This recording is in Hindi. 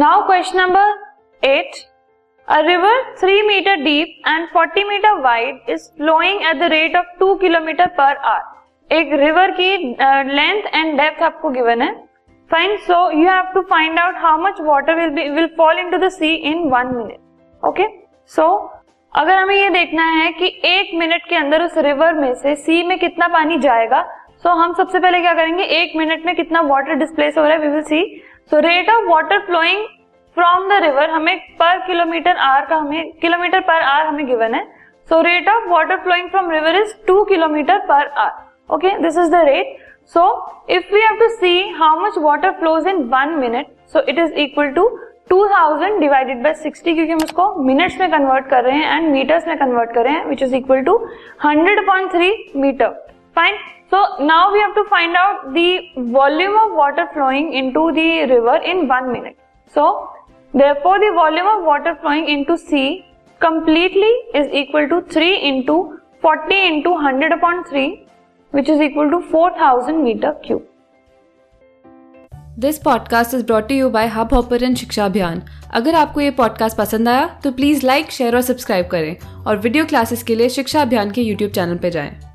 Now question number eight a river three metre deep and forty metre wide is flowing at the rate of two kilometre per hour एक रिवर की लेंथ एंड डेप्थ आपको गिवन है। Fine so you have to find out how much water will be will fall into the sea in one minute okay so अगर हमें ये देखना है कि एक मिनट के अंदर उस रिवर में से सी में कितना पानी जाएगा सो so, हम सबसे पहले क्या करेंगे? एक मिनट में कितना वाटर डिस्प्लेस हो रहा है we will see so rate of water flowing from the river हमें पर किलोमीटर आर का हमें किलोमीटर पर आर हमें गिवन है। So rate of water flowing from river is two kilometre per hour okay this is the rate so if we have to see how much water flows in one minute so it is equal to 2000 divided by 60 क्योंकि हम उसको मिनट्स में कन्वर्ट कर रहे हैं एंड मीटर्स में कन्वर्ट कर रहे हैं which is equal to 100.3 metre fine so now we have to find out the volume of water flowing into the river in one minute so therefore the volume of water flowing into sea completely is equal to three into forty into hundred upon three which is equal to four thousand metre cube this podcast is brought you by hub upper Shiksha Abhiyan अगर आपको ये पॉडकास्ट पसंद आया तो प्लीज़ लाइक शेयर और सब्सक्राइब करें और वीडियो क्लासेस के लिए शिक्षा अभियान के यूट्यूब चैनल पर जाएँ।